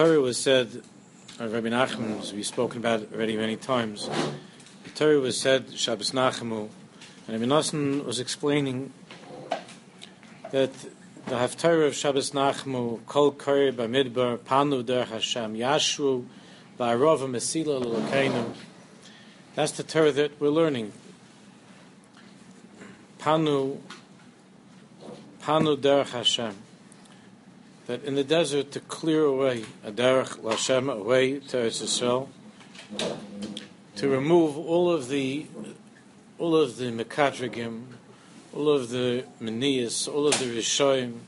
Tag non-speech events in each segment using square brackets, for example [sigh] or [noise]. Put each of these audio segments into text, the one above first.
Torah was said, uh, Rabbi Nachman, as we've spoken about already many times, the Torah was said, Shabbos Nachamu, and Rabbi Nosson was explaining that the Haftarah of Shabbos Nachmu, Kol Kori Bamidbar, Panu Der Hashem, Yashru, Ba'arova Mesila L'Lokeinu. That's the Torah that we're learning. Panu, Panu Der Hashem. That in the desert to clear away a Derech L'Hashem, away to Eretz Yisrael, to remove all of the all of the Mekatrigim, all of the Menias, all of the Rishoim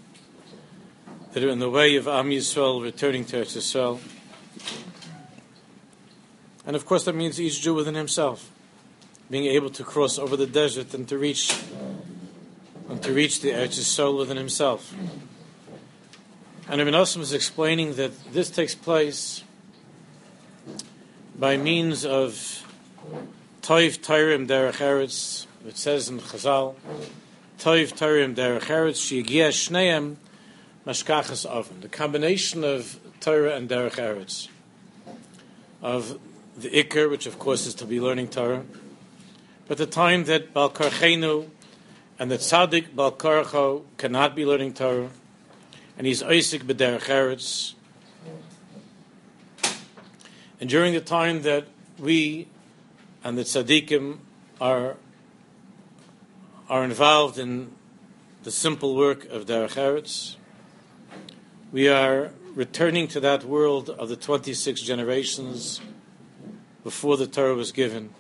that are in the way of Am Yisrael returning to Eretz Yisrael. And of course, that means each Jew within himself being able to cross over the desert and to reach and to reach the Eretz Yisrael within himself. And Ibn Asim is explaining that this takes place by means of Toiv Tairim Derech Eretz, it says in Chazal, Toiv Tairim Derech Eretz, Shigia Shneim Mashkachas Oven. The combination of Torah and Derech Eretz, of the Iker, which of course is to be learning Torah, but the time that Balkarchenu and that Tzaddik Balkarcho cannot be learning Torah, and he's Isaac B'derech Eretz, and during the time that we and the tzaddikim are are involved in the simple work of Derech Eretz. We are returning to that world of the 26 generations before the Torah was given.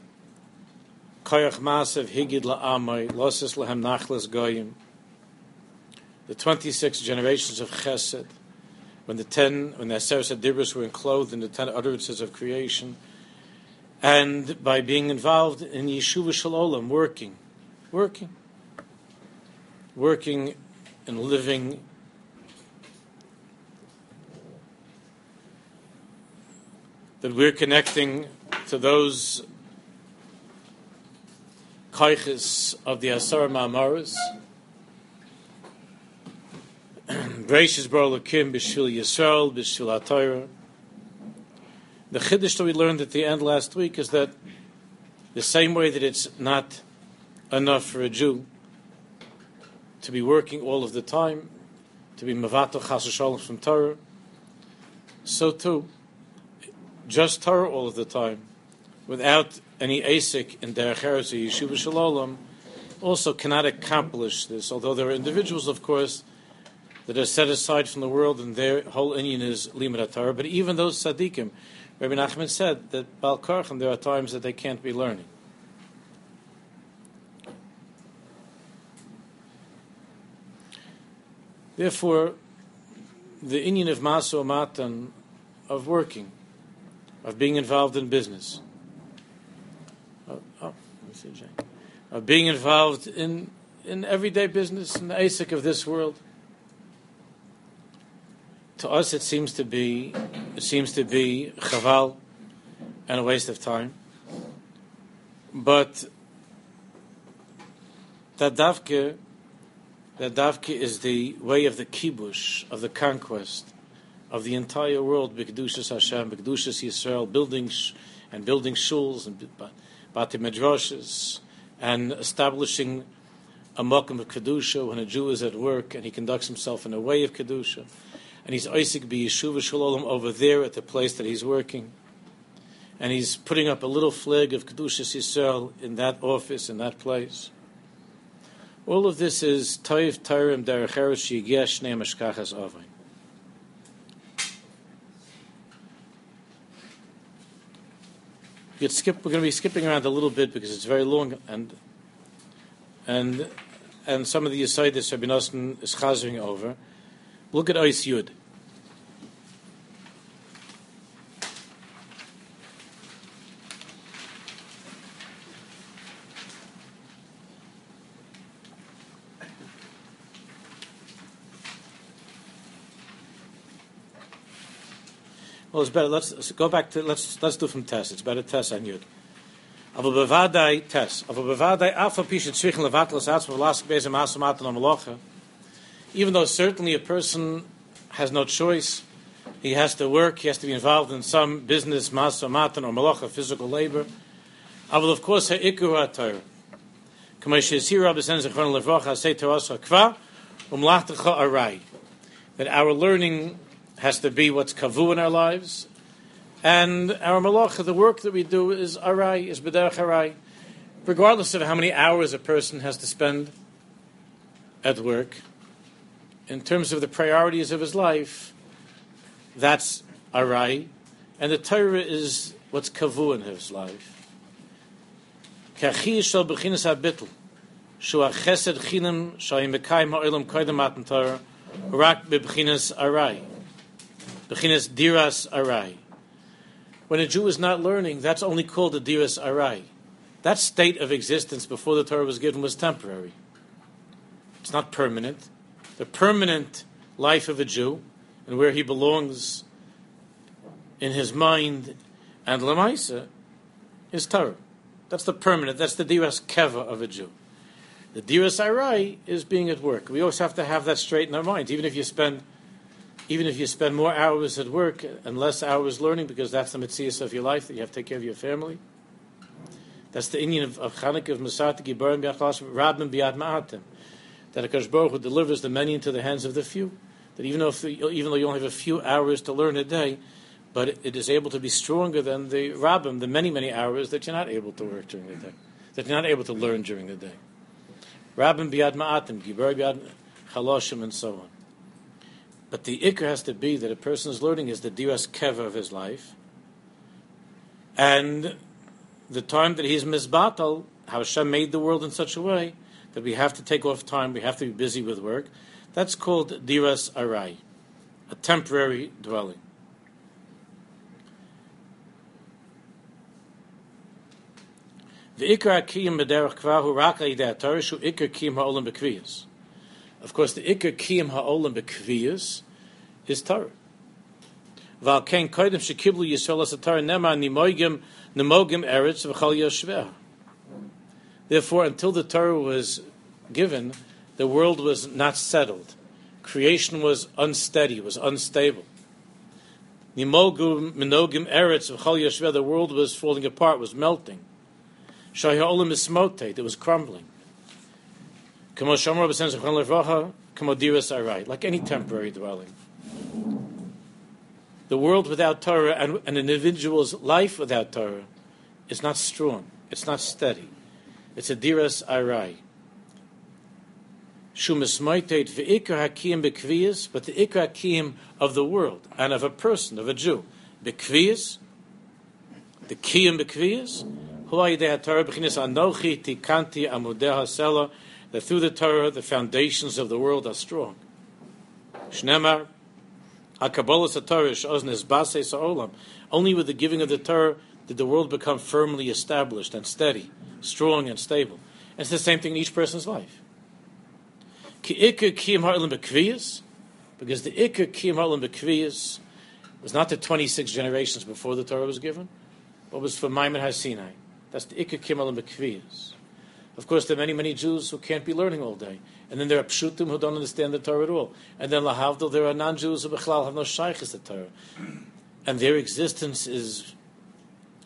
Koyach Masev Higid La'amai Losses Lahem Nachlas Goyim. The 26 generations of Chesed, when the 10, when the Aseret Dibros were enclosed in the 10 utterances of creation, and by being involved in Yeshuva Shalom, working, working, working and living that we're connecting to those kaiches of the Asar Ma'amaris. [clears throat] Gracious Baruch Lakim B'Shil Yisrael B'Shil HaTorah the chiddush that we learned at the end last week is that the same way that it's not enough for a Jew to be working all of the time, to be mavato chas from Torah, so too, just Torah all of the time, without any asik in derech eretz yeshiva shalom, also cannot accomplish this. Although there are individuals, of course, that are set aside from the world and their whole inyan is limud Torah, but even those tzaddikim Rabbi Nachman said that Bal Karchim, there are times that they can't be learning. Therefore, the inyan of Maso Matan, of working, of being involved in business, of, oh, oh of being involved in, in everyday business, in the ASIC of this world, to us it seems to be it seems to be chaval and a waste of time. But that davke, that davke is the way of the kibush, of the conquest of the entire world, B'kedushas Hashem, B'kedushas Yisrael, building sh- and building shuls and bati medrashes, and establishing a mokum of kedusha when a Jew is at work and he conducts himself in a way of kedusha and he's Isaac Yeshuva Shalom over there at the place that he's working. And he's putting up a little flag of Kedushas Yisrael in that office, in that place. All of this is Toiv Tairim Derecheres Shigesh Shnei Mashkachas Avin. We're going to be skipping around a little bit because it's very long and and and some of the Yisaitis Rabbi Nosson is chazering over. Look at Ois Yud. Well, it's better. Let's, let's go back to let's let's do from Tess. It's better Tess and Yud. Aber bevadai Tess. Aber bevadai afa pishet tzrichen levatl es atzma v'lasik bezem asam atan even though certainly a person has no choice He has to work. He has to be involved in some business, masa, matan, or malacha, physical labor. I will, of course, ha'ikru Torah. That our learning has to be what's kavu in our lives, and our malacha, the work that we do, is arai, is b'derech arai, regardless of how many hours a person has to spend at work. In terms of the priorities of his life, that's arai, and the Torah is what's kavu in his life. Kachi shel bechinas habitl, shu chesed chinam shayim mekayim ha'olam koydem matan Torah, rak bechinas arai, bechinas diras arai. When a Jew is not learning, that's only called a diras arai. That state of existence before the Torah was given was temporary. It's not permanent. The permanent life of a Jew and where he belongs in his mind and lemaisa is Torah. That's the permanent, that's the diras keva of a Jew. The diras arai is being at work. We always have to have that straight in our minds, even if you spend even if you spend more hours at work and less hours learning, because that's the mitzvah of your life, that you have to take care of your family. That's the inyan of, of Chanukah of Masat Gibarim Rabim Biad Ma'atim. That Akash Baruch Hu delivers the many into the hands of the few. That even though if, even though you only have a few hours to learn a day, but it is able to be stronger than the rabbim, the many, many hours that you're not able to work during the day, that you're not able to learn during the day. Rabbim biad ma'atim, gibar biad chaloshim, and so on. But the ikr has to be that a person is learning is the diras keva of his life, and the time that he's misbatal, how Hashem made the world in such a way that we have to take off time, we have to be busy with work. That's called diras arai, a temporary dwelling. Of course, the ikar kiyim ha'olam b'kviyas is Torah. Ken shekiblu Yisrael nema nimogim eretz v'chal. Therefore, until the Torah was given, the world was not settled. Creation was unsteady, was unstable. Minogim eretz v'chal yoshveh. The world was falling apart, was melting. Shahiolim is smote, it was crumbling. Like any temporary dwelling. The world without Torah and, an individual's life without Torah is not strong. It's not steady. It's a diras arai. Shumasmaitet ve'ikar hakim bekviyas, but the ikar hakim of the world and of a person, of a Jew, bekviyas, the kiyim bekviyas, that through the Torah the foundations of the world are strong. Shnemar, Only with the giving of the Torah did the world become firmly established and steady, strong and stable. And it's the same thing in each person's life. Because the Ikka Kiyam Harlan was not the 26 generations before the Torah was given, but was for Maimon HaSinai. That's the Ikka and Bekviyas. Of course, there are many, many Jews who can't be learning all day. And then there are Pshutim who don't understand the Torah at all. And then Lahavdil, there are non Jews who Bechlal have no Shaykhis the Torah. And their existence is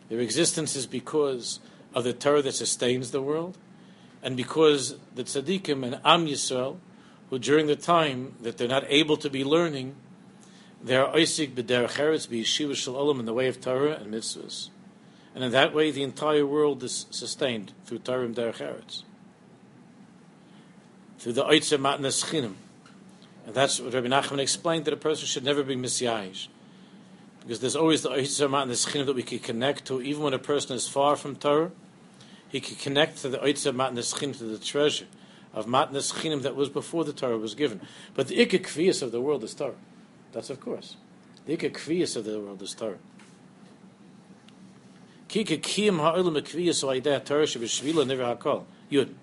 their existence is because of the Torah that sustains the world, and because the tzaddikim and Am Yisrael, who during the time that they're not able to be learning, they are oisik b'derech eretz b'yeshiva shalom in the way of Torah and mitzvahs and in that way the entire world is sustained through Tarim Derech Eretz, through the Oitzer Matnas Chinim. And that's what Rabbi Nachman explained that a person should never be misyayish. Because there's always the Oitzer Matnas Chinim that we can connect to, even when a person is far from Torah, he could connect to the Oitzer Matnas Chinim, to the treasure of Matnas that was before the Torah was given. But the Ikka Kviyas of the world is Torah. That's of course. The Ikka Kviyas of the world is Torah. Kika kiyam ha'olam ekviyas oideh Torah shebeshvila never hakol. Yud.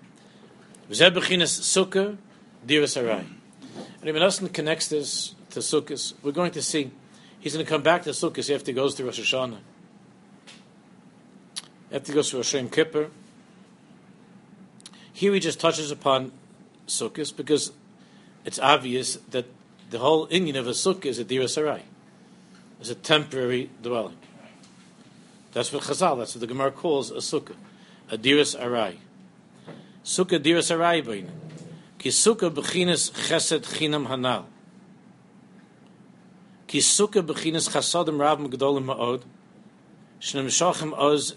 V'zeh sukkah diras harai. And Ibn Aslan connects this to sukkahs. We're going to see. He's going to come back to sukkahs after he goes to Rosh Hashanah. After he to Kippur. Here he just touches upon sukkahs because it's obvious that the whole inyan of a sukkah is a diras harai. is a temporary dwelling. That's what Chazal, that's what the Gemara calls a sukkah, a diras arai. Sukkah diras arai bain. Ki sukkah b'chinas chesed chinam hanal. Ki sukkah b'chinas chasadim rabim gedolim ma'od. Oz.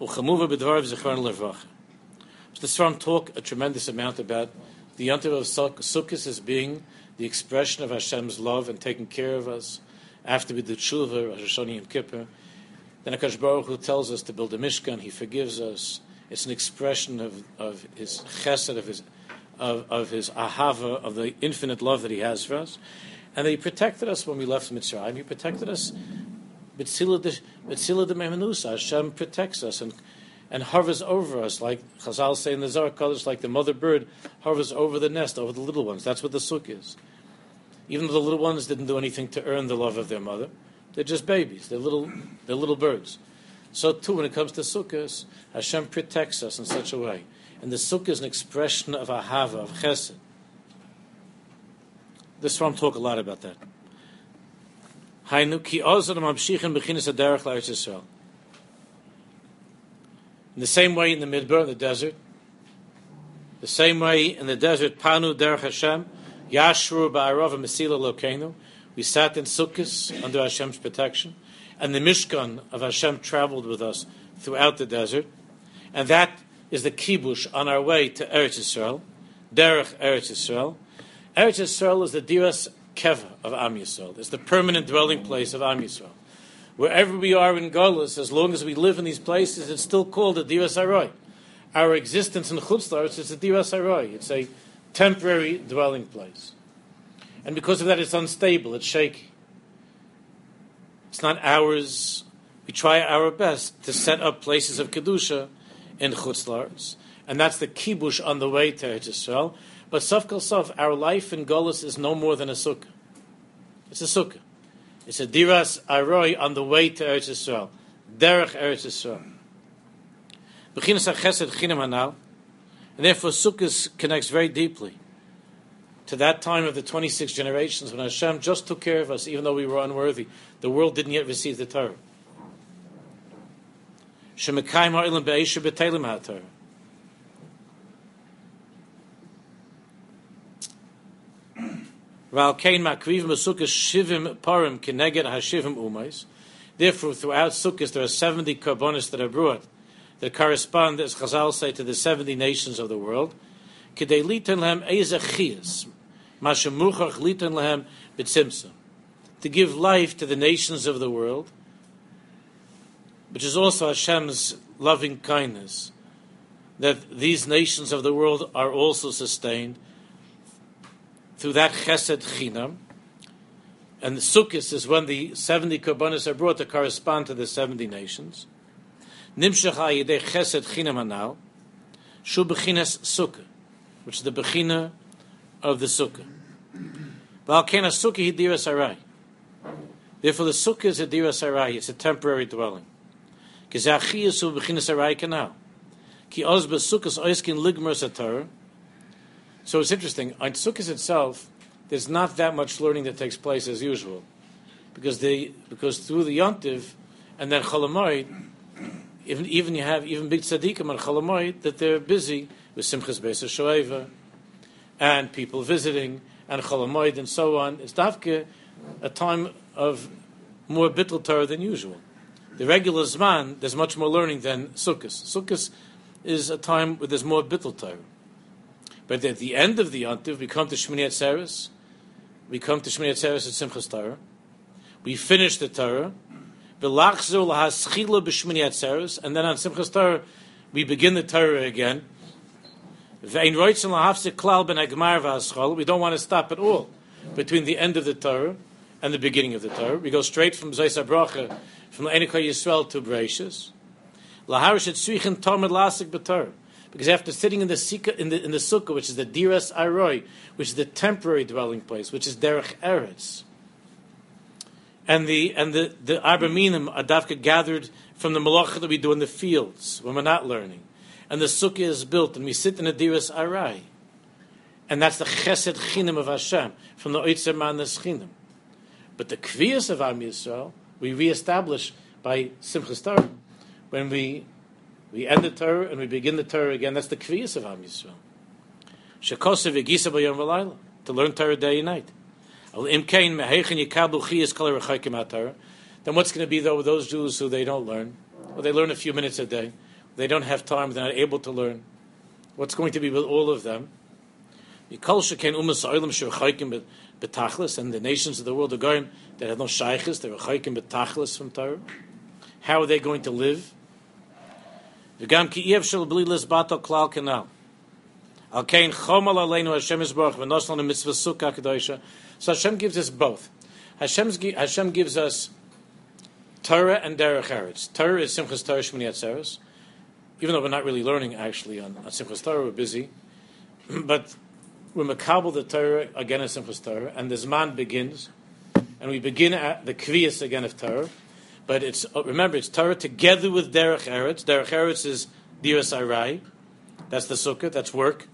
Uchamuva levracha. So the Sfarim talk a tremendous amount about the Yontiv of Sukkot as being the expression of Hashem's love and taking care of us after we do tshuva, Rosh Hashanah Yom Kippur. Then Akash Baruch Hu tells us to build a Mishkan. He forgives us. It's an expression of, of his chesed, of his of, of his ahava, of the infinite love that he has for us, and that he protected us when we left Mitzrayim. He protected us. Mitzila de Memenusa. Hashem protects us and and hovers over us, like Chazal say in the Zohar Kodesh, like the mother bird hovers over the nest, over the little ones. That's what the sukkah is. Even though the little ones didn't do anything to earn the love of their mother, they're just babies. They're little, they're little birds. So too, when it comes to sukkahs, Hashem protects us in such a way, and the sukkah is an expression of ahava, of chesed. This from talk a lot about that. In the same way in the Midbar, in the desert, the same way in the desert, Panu Derech Hashem, Yashru Ba'arov Mesila Lokenu, we sat in Sukkot under Hashem's protection, and the Mishkan of Hashem traveled with us throughout the desert, and that is the kibush on our way to Eretz Yisrael, Derech Eretz Yisrael. Eretz Yisrael is the Diras Keva of Am Yisrael. It's the permanent dwelling place of Am Yisrael. Wherever we are in Golas, as long as we live in these places, it's still called a Diras Aroy. Our existence in Chutzlar is a Diras Aroy. It's a temporary dwelling place. And because of that, it's unstable, it's shaky. It's not ours. We try our best to set up places of Kedusha in Chutzlars. And that's the kibush on the way to Eretz Yisrael. But Saf Kal our life in Golas is no more than a sukkah. It's a sukkah. It's a diras aroi on the way to Eretz Yisrael. Derech Eretz Yisrael. Bechinas HaChesed Chinam Hanal. And therefore Sukkot connects very deeply to that time of the 26 generations when Hashem just took care of us even though we were unworthy. The world didn't yet receive the Torah. Shemekayim ha'ilim be'esher b'teilim ha'torah. Therefore, throughout Sukkot there are 70 karbonis that are brought that correspond, as Chazal say, to the 70 nations of the world. To give life to the nations of the world, which is also Hashem's loving kindness, that these nations of the world are also sustained through that chesed chinam. And the Sukkot is when the 70 korbanos are brought to correspond to the 70 nations. Nimshach ha'yidei chesed chinam hanal, shu bechinas sukkah, which is the bechina of the sukkah. V'al sukkah hidiras arai. Therefore, the sukkah is a diras arai. It's a temporary dwelling. Kizachiyas hu bechinas arai canal. Ki oz besukkos oiskin ligmer satar. So it's interesting. On Sukkot itself, there's not that much learning that takes place as usual, because they because through the Yontiv and then Cholamoid, even even you have even big tzaddikim on Cholamoid that they're busy with Simchas Beis Shoeva and people visiting and Cholamoid and so on. It's dafke a time of more bittul Torah than usual. The regular Zman, there's much more learning than Sukkot. Sukkot is a time where there's more bittul Torah. But at the end of the Yontiv, we come to Shmini Atzeres, we come to Shmini Atzeres at Simchas Torah, we finish the Torah, V'lachzor lahaschila b'shmini atzeres, and then on Simchas Torah we begin the Torah again. Ve'in klal ben agmar. We don't want to stop at all between the end of the Torah and the beginning of the Torah. We go straight from Zayis Bracha, from Enikah Yisrael to Bereshis. Laharish et suichin tomed lasik b'Torah. Because after sitting in the, sika, in the, in the sukkah, which is the diras aroi, which is the temporary dwelling place, which is derech eretz, and the and the the arbaminim adavka gathered from the malacha that we do in the fields when we're not learning, and the sukkah is built, and we sit in the diras arai, and that's the chesed chinim of Hashem from the oitzer manas chinim. But the kviyas of Am Yisrael, we reestablish by Simchas Torah. When we, we end the Torah and we begin the Torah again, that's the kviyas of Am Yisrael. Shekosev Yegisa Bayom V'layla, to learn Torah day and night. Then what's going to be though with those Jews who they don't learn? Well, they learn a few minutes a day. They don't have time. They're not able to learn. What's going to be with all of them? And the nations of the world are going that have no shaykhs, they're chaykim betachlis from Torah. How are they going to live? Ki iev shel bli lis bato klal kanal. Al kein chomal aleinu Hashem yisborach v'noslan a mitzvah sukkah kedosha. So Hashem gives us both. Hashem's, Hashem gives us Torah and Derech Eretz. Torah is Simchas Torah Shmini Atzeres. Even though we're not really learning actually on, on Simchas Torah, we're busy. [clears throat] but we're makabel the Torah again in Simchas Torah, and the Zman begins, and we begin at the Kviyas again of Torah. But it's uh, remember it's Torah together with Derech Eretz. Derech Eretz is Diras Arai. That's the sukkah. That's work,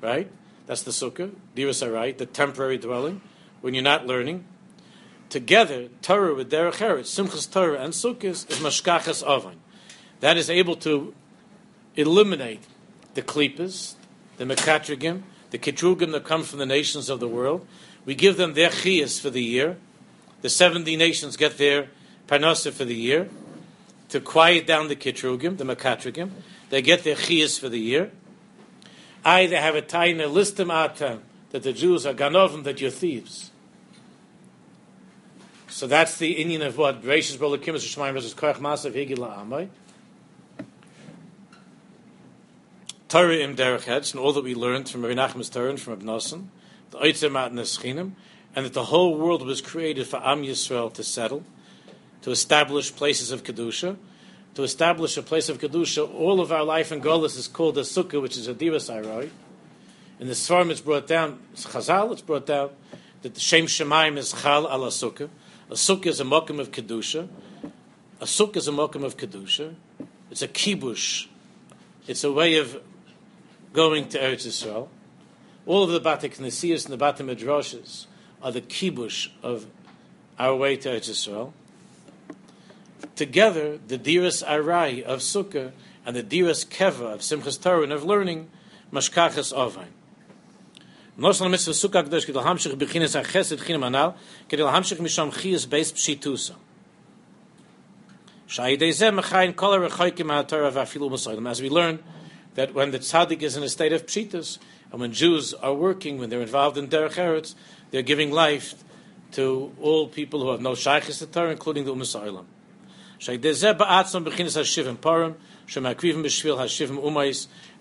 right? That's the sukkah. Diras Arai, the temporary dwelling when you're not learning. Together, Torah with Derech Eretz, Simchas Torah and Sukkahs is Mashkachas Avain. That is able to eliminate the klipas, the mekatrigim, the Ketrugim that come from the nations of the world. We give them their chiyas for the year. The 70 nations get their parnasa for the year to quiet down the kitrugim, the makatrugim. They get their chiyas for the year. I, they have a taina listim atam that the Jews are ganovim, that you're thieves. So that's the inyan of what? Gracious Bolakim is Shemaim versus Korach Masav Higila Amai. Torah im Derech and all that we learned from Rabbi Nachman's Torah and from Abnosan, the Oitzemat and the Schinim, and that the whole world was created for Am Yisrael to settle, to establish places of Kedusha, to establish a place of Kedusha. All of our life in Golis is called a Sukkah, which is a Divas Airoi. In the Svarm it's brought down, it's Chazal, it's brought down, that the Shem Shemaim is Chal ala Sukkah. A Sukkah is a Mokum of Kedusha. A Sukkah is a Mokum of Kedusha. It's a Kibush. It's a way of going to Eretz Yisrael. All of the Batik Nesiyas and the Batim are the kibush of our way to Eretz Yisrael. Together, the Diras Arai of Sukkah and the Diras Keva of Simchas Torah and of learning, Mashkachas Ovain. Mitzvah sukkah kedel hamshich chinam anal kedel hamshich misham chiyas beis pshitusa. Zeh mechayin kol va-afilu As we learn, that when the tzaddik is in a state of pshitas, and when Jews are working, when they're involved in derech eretz, they're giving life to all people who have no shaykhis to Torah, including the Umas.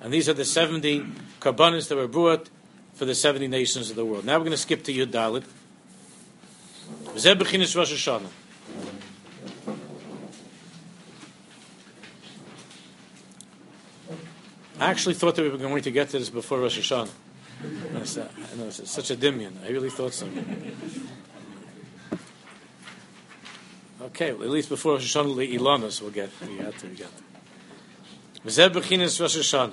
And these are the 70 karbanis that were brought for the 70 nations of the world. Now we're going to skip to Yud Dalit. Rosh Hashanah. I actually thought that we were going to get to this before Rosh Hashanah. I know, it's such a dimion. I really thought so. Okay, well, at least before Rosh Hashanah, the Ilanos will get. We got to. We got b'chinas Rosh Hashanah.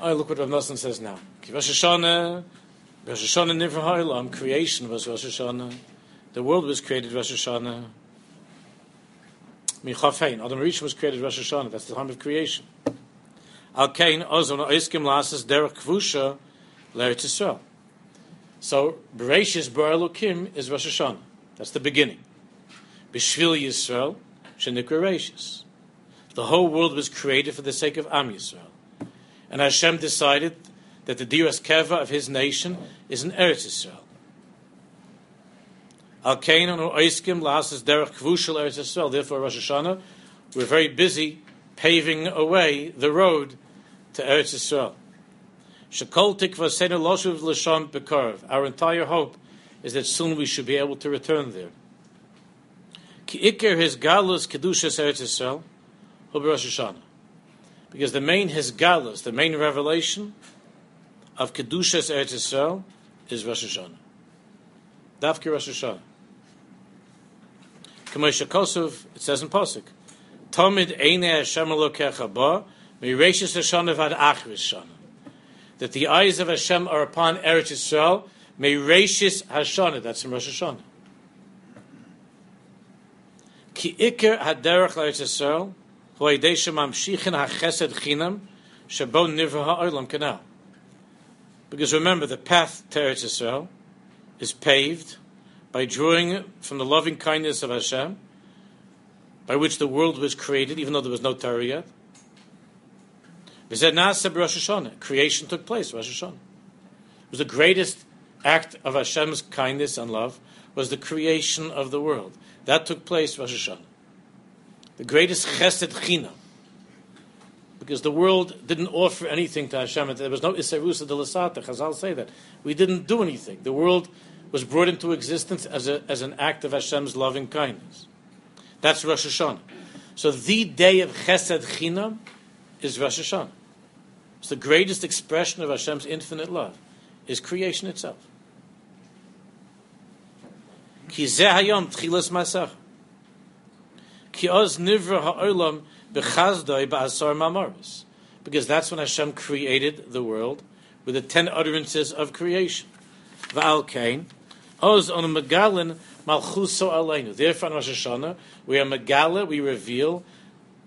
Oh, look what Rav Nosson says now. Rosh Hashanah, Rosh Hashanah Nivra creation was Rosh Hashanah. The world was created Rosh Hashanah. Michafein, Adam Rishon was created Rosh Hashanah. That's the time of creation. Al Kain Ozon Oiskim Lasas Derek Kvusha L'Eretz Yisrael. So Bereshis Bar Elokim is Rosh Hashanah. That's the beginning. Bishvil Yisrael Shenikra. The whole world was created for the sake of Am Yisrael. And Hashem decided that the Diras Keva of his nation is in Eretz Yisrael. Al Kain Oiskim Lasas Derech Kvusha Eretz Yisrael. Therefore, Rosh Hashanah, we're very busy paving away the road to Eretz Yisrael. Shekol tikva senu loshuv l'shon bekarv. Our entire hope is that soon we should be able to return there. Kedushas Eretz Yisrael, Rosh Hashanah. Because the main his the main revelation of kedushas Eretz Yisrael is Rosh Hashanah. Dafki Rosh Hashanah. Kamosha Kosov, it says in Pasuk, Tomid Eine Hashem Elokecha Ba, that the eyes of Hashem are upon Eretz Yisrael, Meireshis Hashana. That's in Rosh Hashanah. Ki Iker Haderech L'Eretz Yisrael Hu Yidei Shemamshichin HaChesed Chinam Shabo Nivra HaOlam Canal. Because remember, the path to Eretz Yisrael is paved by drawing from the loving kindness of Hashem, by which the world was created, even though there was no Torah yet. Creation took place, Rosh Hashanah. It was the greatest act of Hashem's kindness and love was the creation of the world. That took place Rosh Hashanah. The greatest chesed china. Because the world didn't offer anything to Hashem. There was no Isarusa de Lasata. Chazal say that. We didn't do anything. The world was brought into existence as, a, as an act of Hashem's loving kindness. That's Rosh Hashanah. So the day of Chesed Chinam is Rosh Hashanah. It's the greatest expression of Hashem's infinite love, is creation itself. Ki ze hayom tchilas masach. Ki oz nivra ha'olam b'chazdoi ba'asar. Because that's when Hashem created the world with the ten utterances of creation. Va'al kain, Oz on megalin malchuso aleinu. Therefore, on Rosh Hashanah, we are megala, we reveal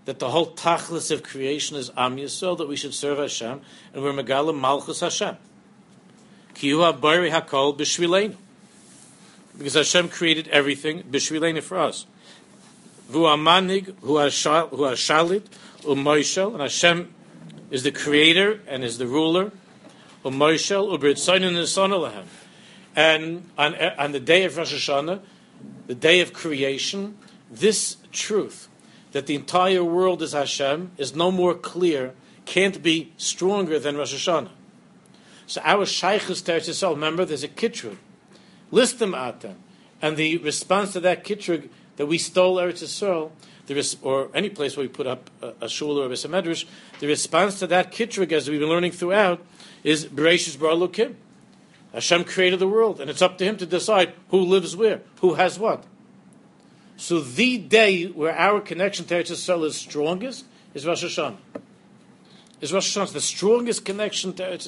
that the whole tachlis of creation is Am Yisrael, that we should serve Hashem, and we're megala malchus Hashem. Ki bari hakol b'shvileinu. Because Hashem created everything b'shvileinu for us. Vu amanig, hu shalit u'moishel, and Hashem is the creator and is the ruler, u'moishel, u'britzayin nisan alahem. And on, on the day of Rosh Hashanah, the day of creation, this truth that the entire world is Hashem is no more clear, can't be stronger than Rosh Hashanah. So our Shaykhus Teretz Yisrael, remember, there's a kitrug. List them them. And the response to that kitrug that we stole Eretz Yisrael, there is, or any place where we put up a, a shul or a medrash, the response to that kitrug, as we've been learning throughout, is Bereshis Bar Lukim. Hashem created the world, and it's up to Him to decide who lives where, who has what. So the day where our connection to Eretz Yisrael is strongest is Rosh Hashanah. Is Rosh Hashanah the strongest connection to Eretz?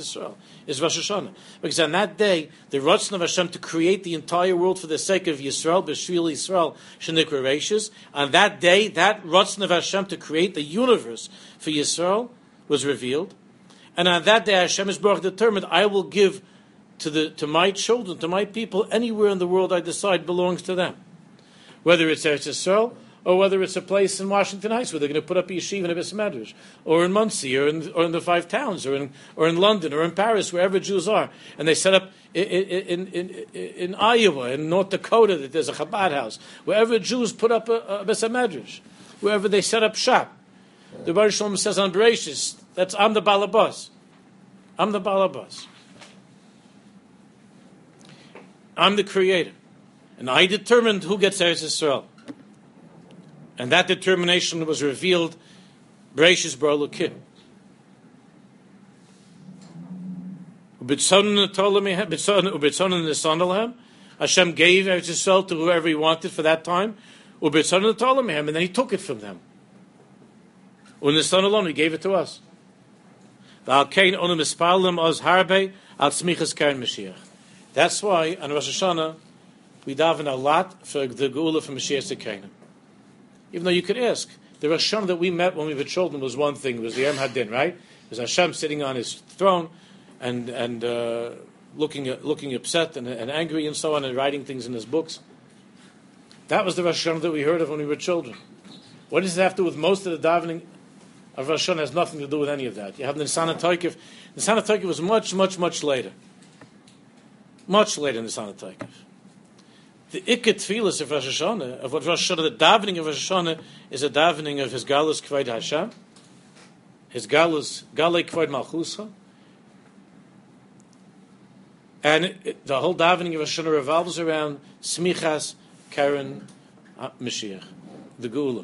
Is Rosh Hashanah because on that day the Ratzon of Hashem to create the entire world for the sake of Yisrael, B'Shvil Yisrael, Shenikra Reishis. On that day, that Ratzon of Hashem to create the universe for Yisrael was revealed, and on that day Hashem is determined. I will give to, the, to my children, to my people, anywhere in the world I decide belongs to them. Whether it's Eretz or whether it's a place in Washington Heights where they're going to put up a yeshiva and a bismedrash, or in Monsey, or in, or in the five towns, or in, or in London, or in Paris, wherever Jews are. And they set up in, in, in, in Iowa, in North Dakota, that there's a Chabad house. Wherever Jews put up a, a wherever they set up shop. The Baruch Shalom says on Bereshis, that's I'm the balabas. I'm the balabas. I'm the creator. And I determined who gets Eretz Yisrael. And that determination was revealed Bereshis Baruchim. Hashem gave Eretz to whoever he wanted for that time. And then he took it from them. Son alone, he gave it to us. That's why on Rosh Hashanah we daven a lot for the Geula from Mashiach Sekeinim. Even though you could ask, the Hashanah that we met when we were children was one thing, it was the Yom Hadin, right? It was Hashem sitting on his throne and, and uh, looking, looking upset and, and angry and so on and writing things in his books. That was the Hashanah that we heard of when we were children. What does it have to do with most of the davening of Hashanah? has nothing to do with any of that. You have the Nisan HaToikif. Nisan HaToikif was much, much, much later much later the Sana Taikif. The Ikket Tfilas of Rosh Hashanah, of what Rosh Hashanah, the davening of Rosh Hashanah is a davening of his Galus Kvaid Hashem, his Galus, Galei Kvaid Malchusa, and it, the whole davening of Rosh Hashanah revolves around Smichas Karen Mashiach, the Gula.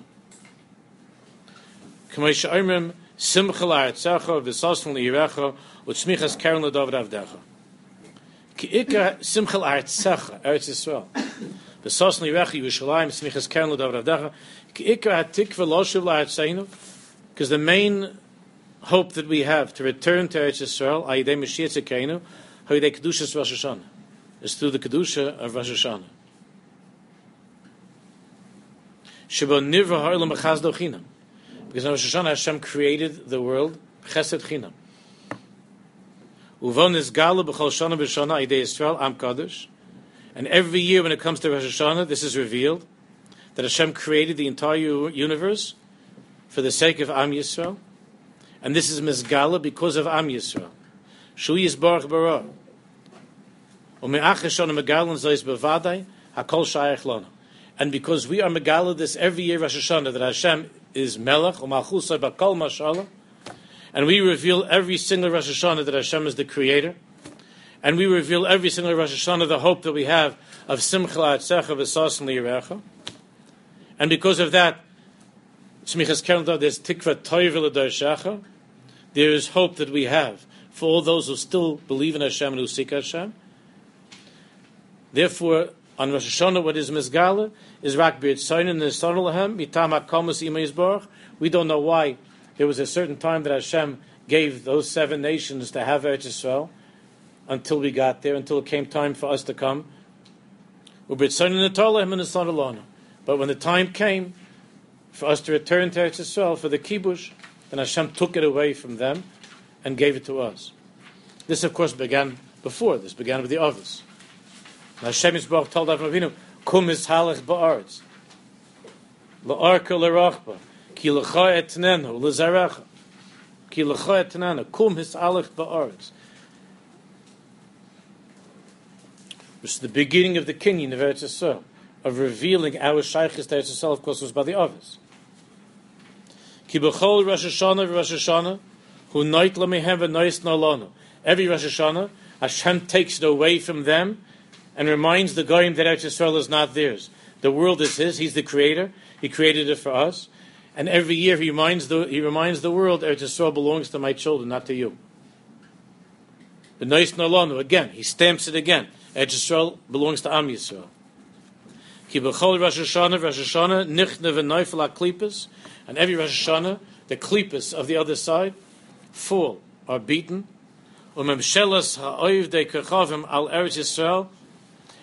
K'may Sha'imrim, Simcha La'atzecha, V'sosn Li'irecha, U'tzmichas Karen L'David Avdecha. Because the main hope that we have to return to Eretz Yisrael, ayidei Mashiach Tzekenu, hayidei Kedushas Rosh Hashanah. is through the Kedusha of Rosh Hashanah. Ha'olam. Because in Rosh Hashanah, Hashem created the world, chesed chinam. Uvon is gala b'chol shana b'shana idei Yisrael, am kadosh. And every year when it comes to Rosh Hashanah, this is revealed that Hashem created the entire universe for the sake of Am Yisrael. And this is Mizgala because of Am Yisrael. Shu Yisbarach Bara. And because we are Megala this every year Rosh Hashanah that Hashem is Melech U'Malchusay Bakol Mashallah, and we reveal every single Rosh Hashanah that Hashem is the Creator, and we reveal every single Rosh Hashanah the hope that we have of Simcha Atzecha V'Sas Liyirecha, and because of that, Smichas Kernta, there's Tikva Toivel Shacha, there is hope that we have for all those who still believe in Hashem and who seek Hashem. Therefore, on Rosh Hashanah, what is Mizgala is Rak Bir Tzayin and Nisan Lahem, Mitam HaKomas Ima We don't know why there was a certain time that Hashem gave those seven nations to have Eretz Yisrael until we got there, until it came time for us to come. But when the time came for us to return to Eretz Yisrael for the kibush, then Hashem took it away from them and gave it to us. This, of course, began before. This began with the others. Hashem Yisbarach told Avram Avinu, "Kum is halach ba'aretz, la'arka ki etnenu l'zarecha, ki etnenu, kum is halach ba'aretz." This is the beginning of the kinyan of Eretz Yisrael, of revealing our shaykhis to Eretz Yisrael, of course, was by the others. Ki b'chol Rosh Hashanah Rosh Hashanah, who night lamehem v'nois nalanu. Every Rosh Hashanah, Hashem takes it away from them and reminds the Goyim that Eretz Yisrael is not theirs. The world is His. He's the Creator. He created it for us. And every year He reminds the, he reminds the world Eretz Yisrael belongs to my children, not to you. The Nalanu, again, He stamps it again. Eretz Yisrael belongs to Am Yisrael. Ki b'chol Rosh Hashanah, Rosh Hashanah, nichne v'noifel ha and every Rosh Hashanah, the klippas of the other side fall, are beaten. Umemshelas ha'oiv de kerchavim al Eretz Yisrael,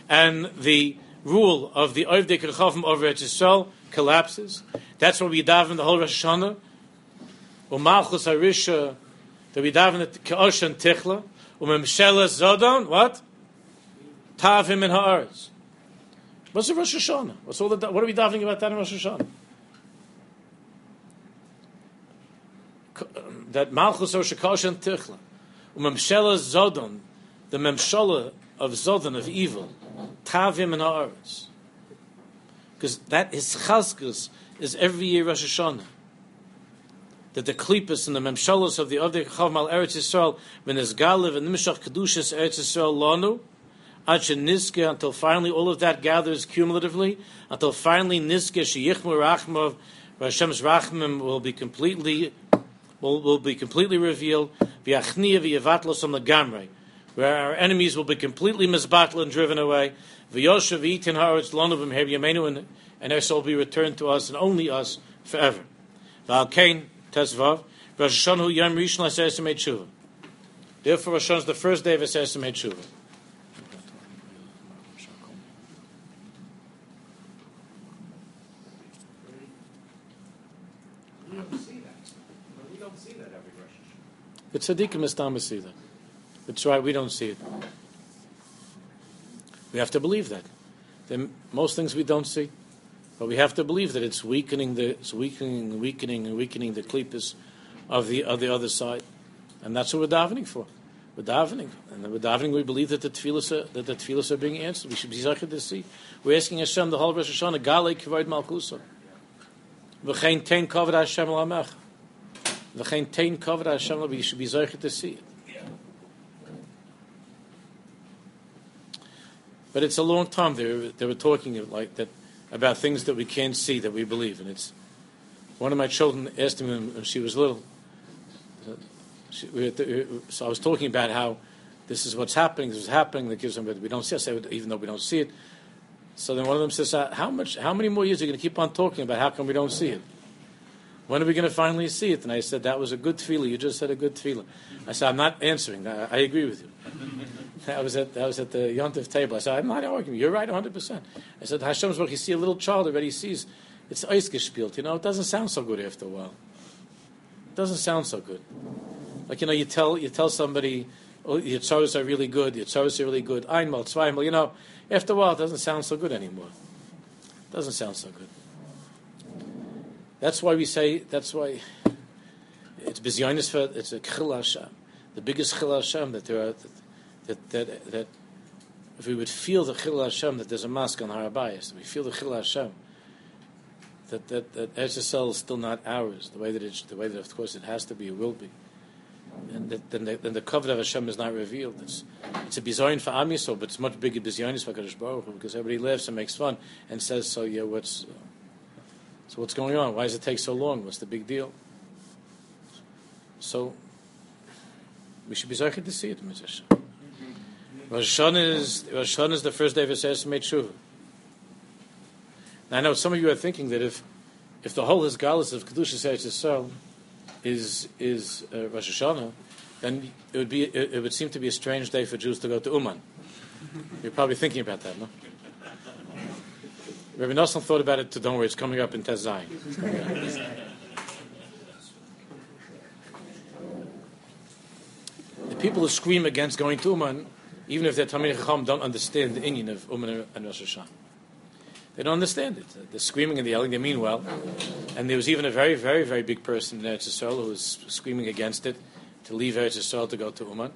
and the rule of the Oiv de Kerchavim over Eretz Yisrael collapses. That's what we daven the whole Rosh Hashanah. Umalchus Harisha, that we daven at Ke'osh and Tichla. Umemshelas Zodon, what? Tavim in Ha'aretz. What's the Rosh Hashanah? What's all the, what are we davening about that in Rosh Hashanah? Um, that Malchus or Shekosh and Tichla. Umemshelas Zodon, the Memshala of Zodon, of evil, Tavim and Haaretz. Because that is Chazkus is every year Rosh Hashanah. That the Klippas and the Memshalos of the Avdei Chav Mal Eretz Yisrael, when is Galev and Nimshach Kedushas Eretz Yisrael Lanu, Niske, until finally all of that gathers cumulatively, until finally Niske Sheyichmu Rachmav, Hashem's Rachmim will be completely will, will be completely revealed. V'yachniya v'yavatlos on the Gamrei where our enemies will be completely misbattled and driven away. V'yoshav itin haaretz lonavim her yamenu, and there shall be returned to us and only us forever. V'alkein tesvav Rosh Hashanah yom rishon l'aseret tshuva. Therefore, Rosh Hashanah is the first day of aseret tshuva. The tzaddikim is see that. That's right, we don't see it. We have to believe that. Then most things we don't see. But we have to believe that it's weakening the it's weakening weakening and weakening the klippas of the of the other side. And that's what we're davening for. We're davening. And we're davening we believe that the tefillahs are, that the tefillahs are being answered. We should be zaychid to see. We're asking Hashem the whole Rosh Hashanah, Galei Kivod Malkusa. V'chein tein kavod Hashem lamech. V'chein tein kavod Hashem we should be zaychid to see it. But it's a long time. They were, they were talking like that about things that we can't see that we believe, and it's one of my children asked me when she was little. She, so I was talking about how this is what's happening. This is happening. That gives them, but we don't see it. Even though we don't see it. So then one of them says, uh, "How much? How many more years are you going to keep on talking about? How come we don't see it? When are we going to finally see it?" And I said, "That was a good feeling. You just said a good feeling." I said, "I'm not answering. I, I agree with you." I was at I was at the Yontif table. I said, I'm not arguing. You're right, 100. percent I said, Hashem's work. You see a little child already sees it's ice gespielt. You know, it doesn't sound so good after a while. It doesn't sound so good. Like you know, you tell you tell somebody, oh, your tzaros are really good. Your tzaros are really good. Einmal, zweimal. You know, after a while, it doesn't sound so good anymore. It doesn't sound so good. That's why we say. That's why it's bizyonis for it's a chil Hashem, the biggest chil Hashem that there are that that that if we would feel the chil Hashem that there's a mosque on Harabayas, we feel the chil Hashem that that that Eretz is still not ours, the way that it's the way that of course it has to be, it will be. And that, then the, then the covenant of Hashem is not revealed. It's, it's a bizayin for Am but it's much bigger bizayin for Kadosh Baruch Hu, because everybody laughs and makes fun and says, "So yeah, what's so what's going on? Why does it take so long? What's the big deal?" So we should be zeichet to see it, Mr. Rosh Hashanah is the first day of Eser Made Tshuva. Now I know some of you are thinking that if if the whole Hisgalus of Kedusha Yisrael is is uh, Rosh Hashanah, then it would be it, it, would seem to be a strange day for Jews to go to Uman. You're probably thinking about that, no? Rabbi Nosson thought about it. To, don't worry, it's coming up in Tezai. The people who scream against going to Uman, even if they're Talmid Chacham, don't understand the inyan of Uman and Rosh Hashanah. They don't understand it. The screaming and the yelling, they mean well. And there was even a very, very, very big person in Eretz Yisrael who was screaming against it to leave Eretz Yisrael to go to Uman.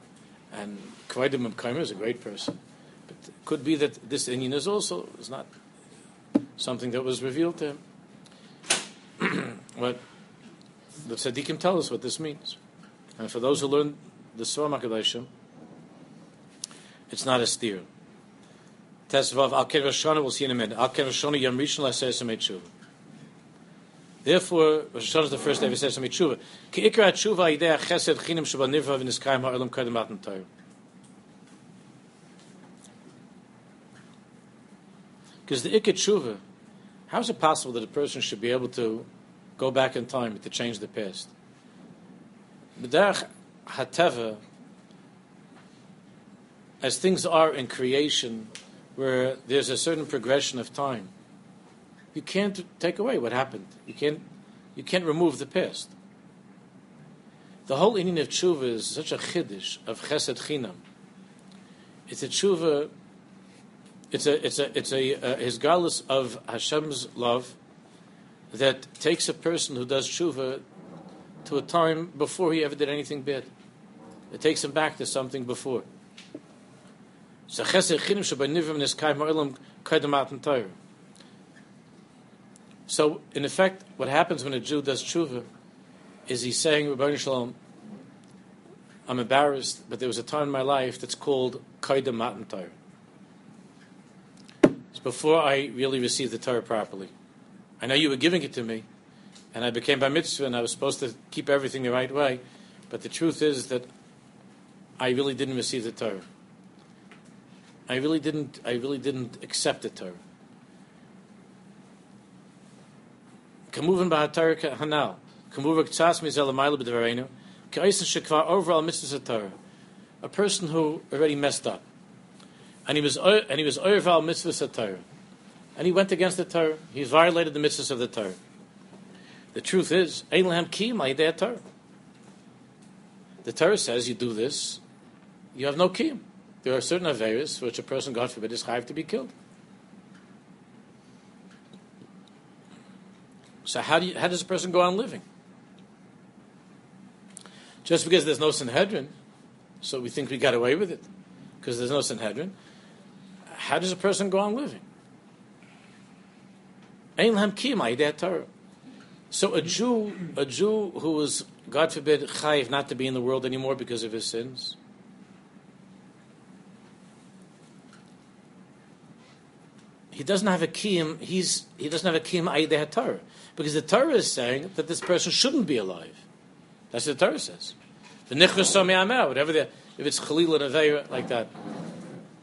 And Kvaidim Kaimer is a great person. But it could be that this inyan is also is not something that was revealed to him. [clears throat] but the tzaddikim tell us what this means. And for those who learn the Svar Makadashim, it's not a steer. Tesvav Al Roshana, we'll see in a minute. Al Roshana Yom Rishon Laseh Tshuva. Therefore, Rosh Hashanah is the first day of Eser Samei Tshuva. Ki Ikra Tshuva Yidei Chesed Chinim Shabbat Nivra V'Niskayim Ha'olam Kedem Matan Torah. Because the Ikra Tshuva, how is it possible that a person should be able to go back in time to change the past? B'derech hateva, as things are in creation, where there's a certain progression of time, you can't take away what happened. You can't, you can't remove the past. The whole inyan of tshuva is such a chiddush of chesed chinam. It's a tshuva. It's a it's a it's a uh, his galus of Hashem's love that takes a person who does tshuva to a time before he ever did anything bad. It takes him back to something before. So in effect, what happens when a Jew does tshuva is he's saying, Rabbi Shalom, I'm embarrassed, but there was a time in my life that's called Kaidam Matan. It's before I really received the Torah properly. I know you were giving it to me, and I became by mitzvah, and I was supposed to keep everything the right way. But the truth is that I really didn't receive the Torah. I really didn't. I really didn't accept the Torah. Kamuvan b'haTorah hanal. Kamuvan k'tzas mizel amayla b'devarenu. K'aisen shekvar overall mitzvahs Torah. A person who already messed up, and he was and he was overall mitzvahs Torah, and he went against the Torah. He violated the mitzvahs of the Torah. The truth is, Ein ki Torah. The Torah says you do this, you have no kiyum. There are certain averis for which a person, God forbid, is chayiv to be killed. So how do you, how does a person go on living? Just because there's no Sanhedrin, so we think we got away with it, because there's no Sanhedrin. How does a person go on living? So a Jew, a Jew who was, God forbid, chayiv not to be in the world anymore because of his sins, he doesn't have a kiyum. He's he doesn't have a kiyum aydeh Torah because the Torah is saying that this person shouldn't be alive. That's what the Torah says. The nichus whatever the if it's chalil and aveira like that,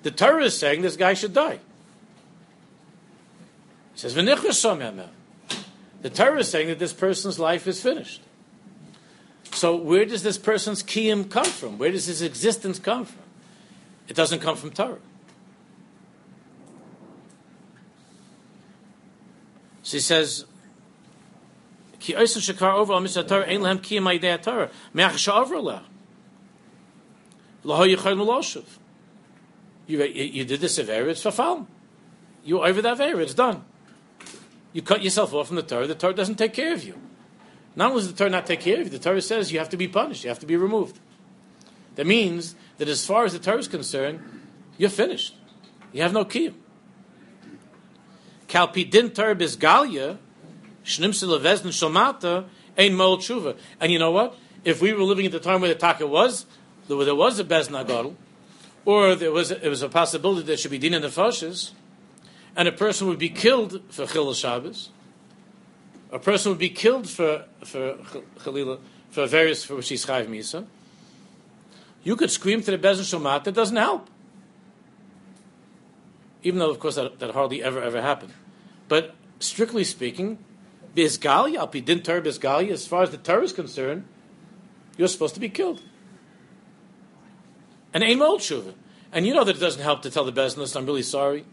the Torah is saying this guy should die. It says The Torah is saying that this person's life is finished. So where does this person's kiyum come from? Where does his existence come from? It doesn't come from Torah. He says, Ki oisin shakar over al misat Torah, ein lehem kiyam idea Torah. Me'ach sha'avra leh. Laho yichayim l'loshev. You, you did this Avera, it's fafal. You over that Avera, it's done. You cut yourself off from the Torah, the Torah doesn't take care of you. Not only does the Torah not take care of you, the Torah says you have to be punished, you have to be removed. That means that as far as the Torah is concerned, you're finished. You have no kiyum. Kalpi din Torah bizgalia, shnimse levezn shalmata, ein mol tshuva. And you know what? If we were living at the time where the taka was, where there was a bezna gadol, or there was it was a possibility there should be din in the fashes, and a person would be killed for chil Shabbos, a person would be killed for for chalila for various for which he's chayv misa. You could scream to the bezin shomat. That doesn't help, even though of course that, that hardly ever ever happened. But strictly speaking, bizgalia alpi din Torah bizgalia. As far as the Torah is concerned, you're supposed to be killed. And aim old tshuva. And you know that it doesn't help to tell the listen, I'm really sorry.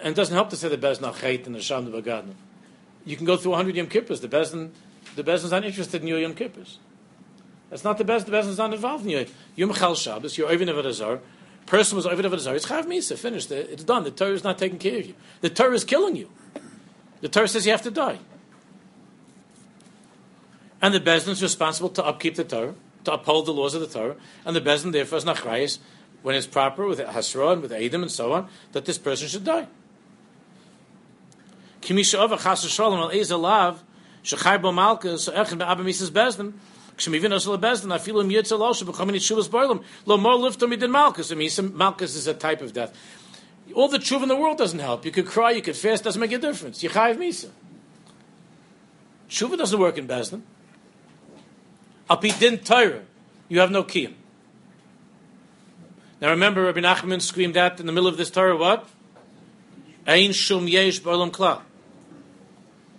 And it doesn't help to say the bezin chait and the sham the You can go through 100 Yom Kippurs. The bezin, the bezin's not interested in your Yom Kippurs. That's not the best. The bezin's not involved in you. Yom Chal Shabbos, you're over Nevad Person was over the Nevad It's Chav Misa, finished. It's done. The Torah is not taking care of you. The Torah is killing you. The Torah says you have to die. And the bezin is responsible to upkeep the Torah to uphold the laws of the Torah, and the Bezin therefore is nachrayis when it's proper with Hasra and with Adam and so on, that this person should die. Kimisha chas shalom al shechai bo mises Bezin Kshemivinos lebezdin afilim yitzal osha b'chamin yitshuvas boilim lo more liftum midin malchus. I mean, malchus is a type of death. All the tshuva in the world doesn't help. You could cry, you could fast, doesn't make a difference. Yechayiv misa. Tshuva doesn't work in Bezdin. Api din Torah, you have no kiyum. Now remember, Rabbi Nachman screamed out in the middle of this Torah, what? Ein shum yesh b'olam klal.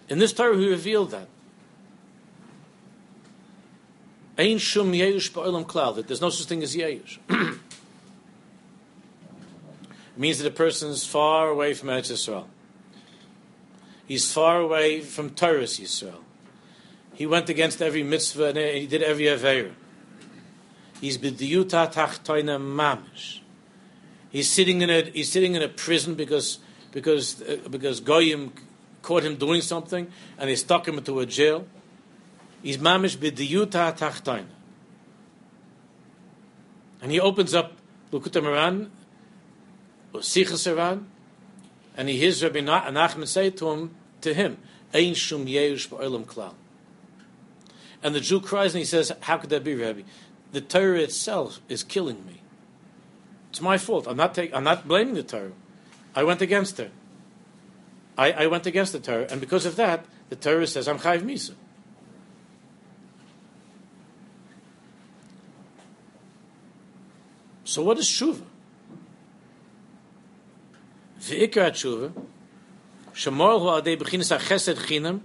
In this Torah, he revealed that. Shum ba'olam klal, that there's no such thing as yesh. [clears throat] it means that a person is far away from Eretz Yisrael. He's far away from Torah Yisrael. He went against every mitzvah and he did every aver. He's b'diyuta tachtoina mamish. He's sitting in a he's sitting in a prison because because uh, because goyim caught him doing something and they stuck him into a jail. He's mamish b'diyuta tachtoina. And he opens up Likutei Moharan, or Sichas Moran, and he hears Rabbi Nachman say to him, to him, Ein shum yeush ba'olam klal. And the Jew cries and he says, How could that be, Rabbi? The Torah itself is killing me. It's my fault. I'm not, take, I'm not blaming the Torah. I went against her. I, I went against the Torah, and because of that, the Torah says I'm Chayv Misa. So what is Shuva? V'ikar Shuva, Shemor hu adei b'chinas ha-chesed chinam,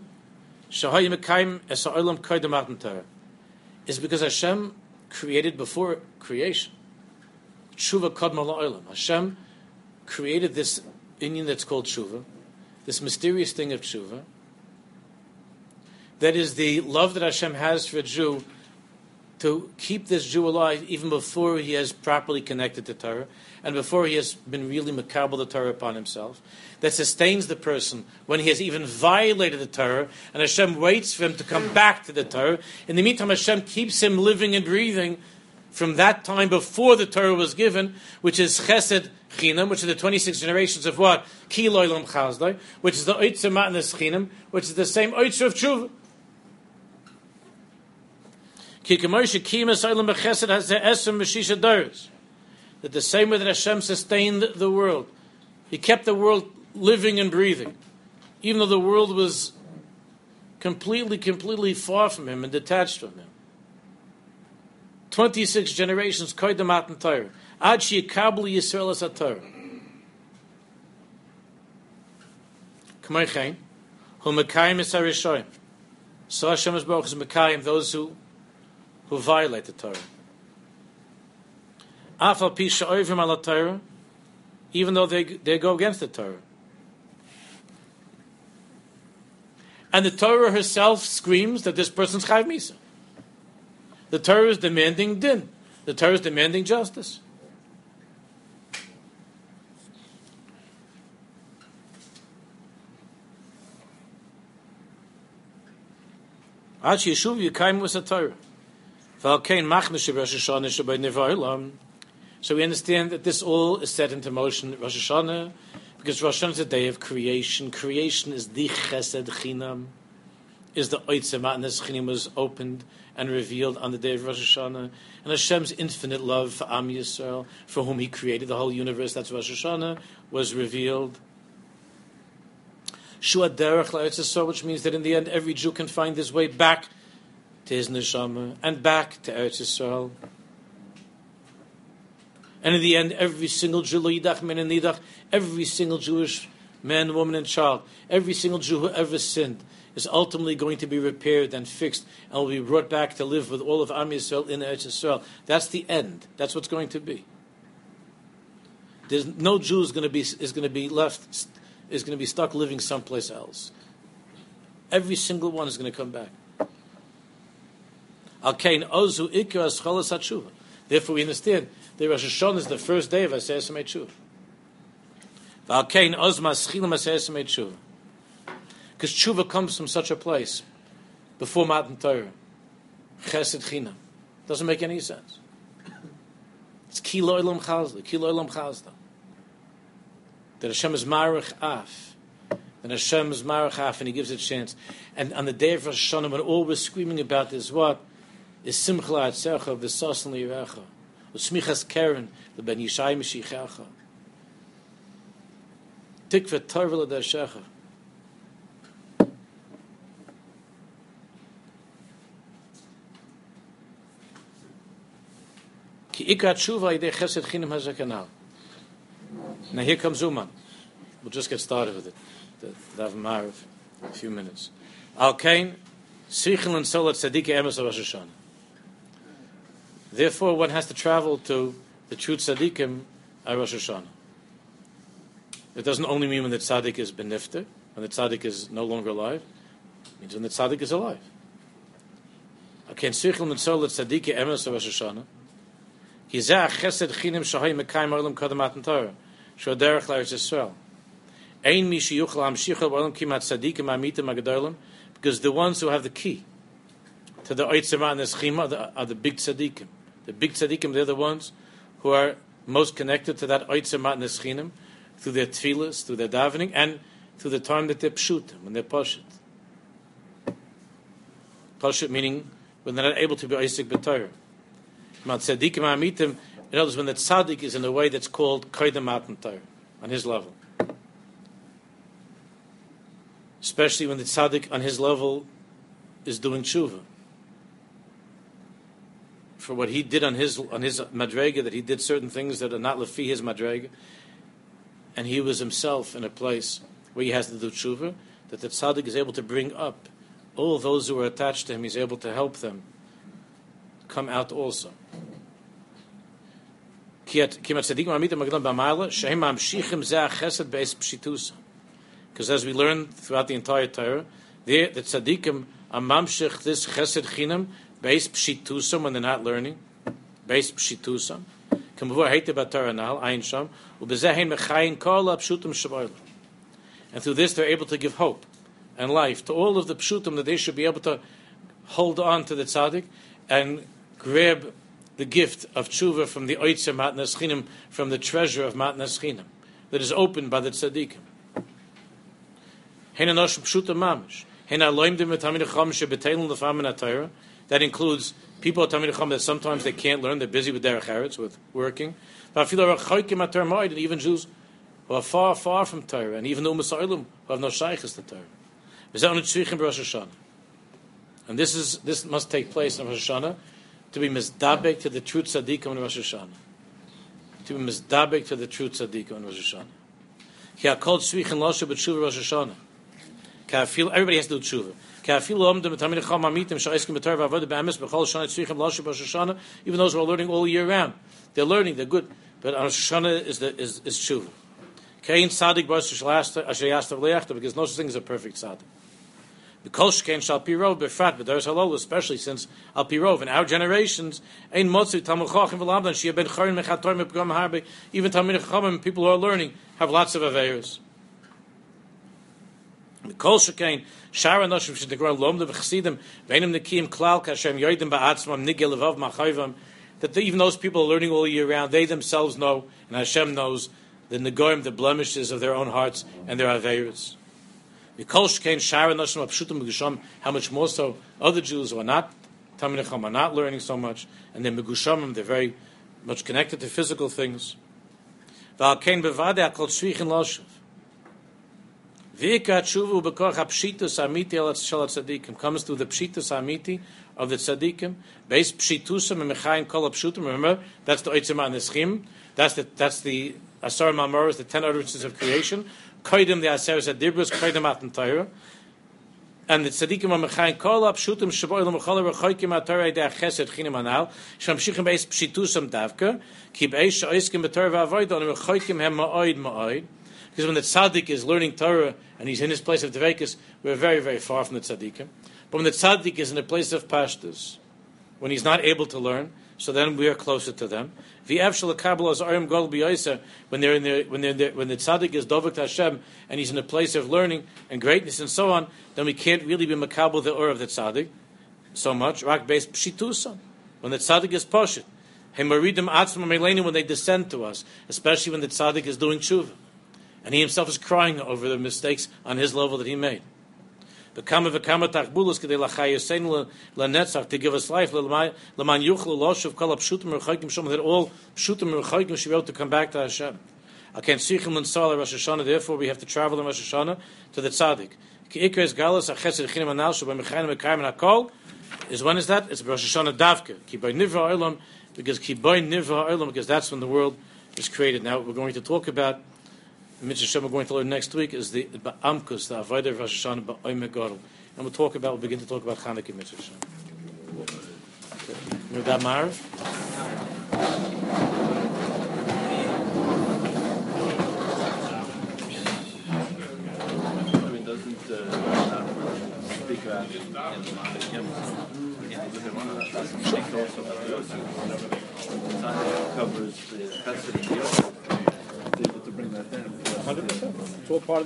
is because Hashem created before creation. Tshuva kadma la'olam. Hashem created this inyan that's called tshuva, this mysterious thing of tshuva. That is the love that Hashem has for a Jew to keep this Jew alive even before he has properly connected to Torah and before he has been really makabel the Torah upon himself, that sustains the person when he has even violated the Torah, and Hashem waits for him to come back to the Torah. In the meantime, Hashem keeps him living and breathing from that time before the Torah was given, which is Chesed Chinam, which are the 26 generations of what? Kiloilam Chazdai, which is the Oitzer Matnas Chinam, which is the same Oitzer of Tshuva. That the same way that Hashem sustained the world, He kept the world living and breathing, even though the world was completely, completely far from Him and detached from Him. 26 generations, Koidem Matan Torah. Ad Shiyakabli Yisrael as Torah. Kamei Chaim, Hu Mekayim is So Hashem is Baruch is Mekayim, those who who violate the Torah. Afal Pisha ala Torah, even though they, they go against the Torah. And the Torah herself screams that this person's Chayv Misa. The Torah is demanding din. The Torah is demanding justice. Ad Yeshuv Yekayim was a Torah. So we understand that this all is set into motion Rosh Hashanah, because Rosh Hashanah is a day of creation. Creation is the Chesed Chinam, is the Oitzema, and Chinam was opened and revealed on the day of Rosh Hashanah. And Hashem's infinite love for Am Yisrael, for whom He created the whole universe, that's Rosh Hashanah, was revealed. Shua Derech which means that in the end every Jew can find his way back to his neshama and back to Eretz Yisrael. And in the end, every single Jew, Yidach, men and Nidach, every single Jewish man, woman, and child, every single Jew who ever sinned, is ultimately going to be repaired and fixed and will be brought back to live with all of Am Yisrael in Eretz Yisrael. That's the end. That's what's going to be. There's no Jew is going to be is going to be left is going to be stuck living someplace else. Every single one is going to come back. Therefore, we understand that Rosh Hashanah is the first day of Aseret Tshuva. Because tshuva comes from such a place before Matan Torah, Chesed Chinam, doesn't make any sense. It's Kilo Elam Chazda, Kilo Elam Chazda. That Hashem is Marach Af, and Hashem is Marach Af, and He gives a chance. And on the day of Rosh Hashanah, when all we're screaming about is what? Is simcha atzecha v'sosan liyirecha u'smichas keren l'ben yishai mishichecha tikva torva l'dashecha. Ki ikra tshuva yidei chesed chinim hazakanal. Now here comes Uman. We'll just get started with it. The Dav Marav a few minutes. Al Kain Sichel and Solat Tzaddik Emes of Rosh Hashanah Therefore, one has to travel to the true tzaddikim at Rosh Hashanah. It doesn't only mean when the tzaddik is benifter, when the tzaddik is no longer alive. It means when the tzaddik is alive. Because the ones who have the key to the Oitzema and the Schima are the big tzaddikim. The big tzaddikim, they're the ones who are most connected to that oitzemat neschinim through their tefillas, through their davening, and through the time that they're pshutim, when they're pashut. Pashut meaning when they're not able to be Isaac b'Torah. Mat tzaddikim amitim, in other words, when the tzaddik is in a way that's called koydem matan on his level. Especially when the tzaddik on his level is doing tshuva for what he did on his on his madrega, that he did certain things that are not lefi his madrega, and he was himself in a place where he has to do tshuva, that the tzaddik is able to bring up all those who are attached to him. He's able to help them come out also. Because as we learn throughout the entire Torah, the, the tzaddikim are mamshich this chesed chinam Beis pshitusam when they're not learning. Beis pshitusam. Kamavur heite batar anal ayin sham mechayin. And through this, they're able to give hope and life to all of the pshutim that they should be able to hold on to the tzaddik and grab the gift of tshuva from the oitzer matnas chinim, from the treasure of matnas chinim that is opened by the tzaddikim. Pshutim mamish. Atayra. That includes people at Talmid Chacham that sometimes they can't learn; they're busy with derech eretz, with working. But and even Jews who are far, far from Torah, and even the Umasailim who have no shaykhs to Torah. And this is this must take place in Rosh Hashanah to be mizdabek to the true tzaddikim in Rosh Hashanah. To be mizdabek to the true tzaddikim in Rosh Hashanah. Ki hakol tzvichin loshe b'tshuva Rosh Hashanah. Everybody has to do tshuva. Even those who are learning all year round, They're learning. They're good. But Rosh Hashanah is the is is tshuva. Kain because no such thing is a perfect tzaddik. Kol shkein shal pirov befrat b'daris halol, especially since al pirov in our generations ein motzu tamul chachim mechator mepgam harbe even people who are learning have lots of The kol shkein shara noshim shedegron lomda v'chasidim v'enim nekim klal kashem yoidim ba'atzmam nigel levav machayvam that even those people are learning all year round, they themselves know, and Hashem knows the negoim, the blemishes of their own hearts and their averas. How much more so other Jews who are not Taminicham are not learning so much, and they're Megushamim, they're very much connected to physical things. Comes through the pshitus amiti of the tzaddikim. Base pshitusam and mechayin kol pshutim. Remember, that's the oitzim an eschim. That's the that's the asar mamoros, the ten utterances of creation. Koidim the aseres adibrus, koidim atan Torah. And the tzaddikim are mechayin kol pshutim shaboy lemachol rechoikim atorah de chesed chinim anal. Shamshichim beis pshitusam davka. Ki beis oiskim betorah v'avoid on rechoikim hem ma'oid ma'oid. Because when the tzaddik is learning Torah and he's in his place of Devekus, we're very, very far from the tzaddikim. But when the tzaddik is in a place of pashtus, when he's not able to learn, so then we are closer to them. When they're in the when they're when the tzaddik is dovik Hashem and he's in a place of learning and greatness and so on, then we can't really be makabel the or of the tzaddik so much. When the tzaddik is poshet. Hemaridim atzma when they descend to us, especially when the tzaddik is doing tshuva, and he himself is crying over the mistakes on his level that he made. To give us life that all should be able to come back to Hashem. Therefore, we have to travel in Rosh Hashanah to the tzaddik. Is when is that? It's Rosh Hashanah olam because because that's when the world is created. Now we're going to talk about mitzvah we're going to learn next week is the Ba'amkus, the Avodah of Rosh Hashanah Ba'oy Megodol. And we'll talk about, we'll begin to talk about Chanukah mitzvah Shem. With that, Marv? Uh, covers the custody able to bring that down. 100%. It's all part of the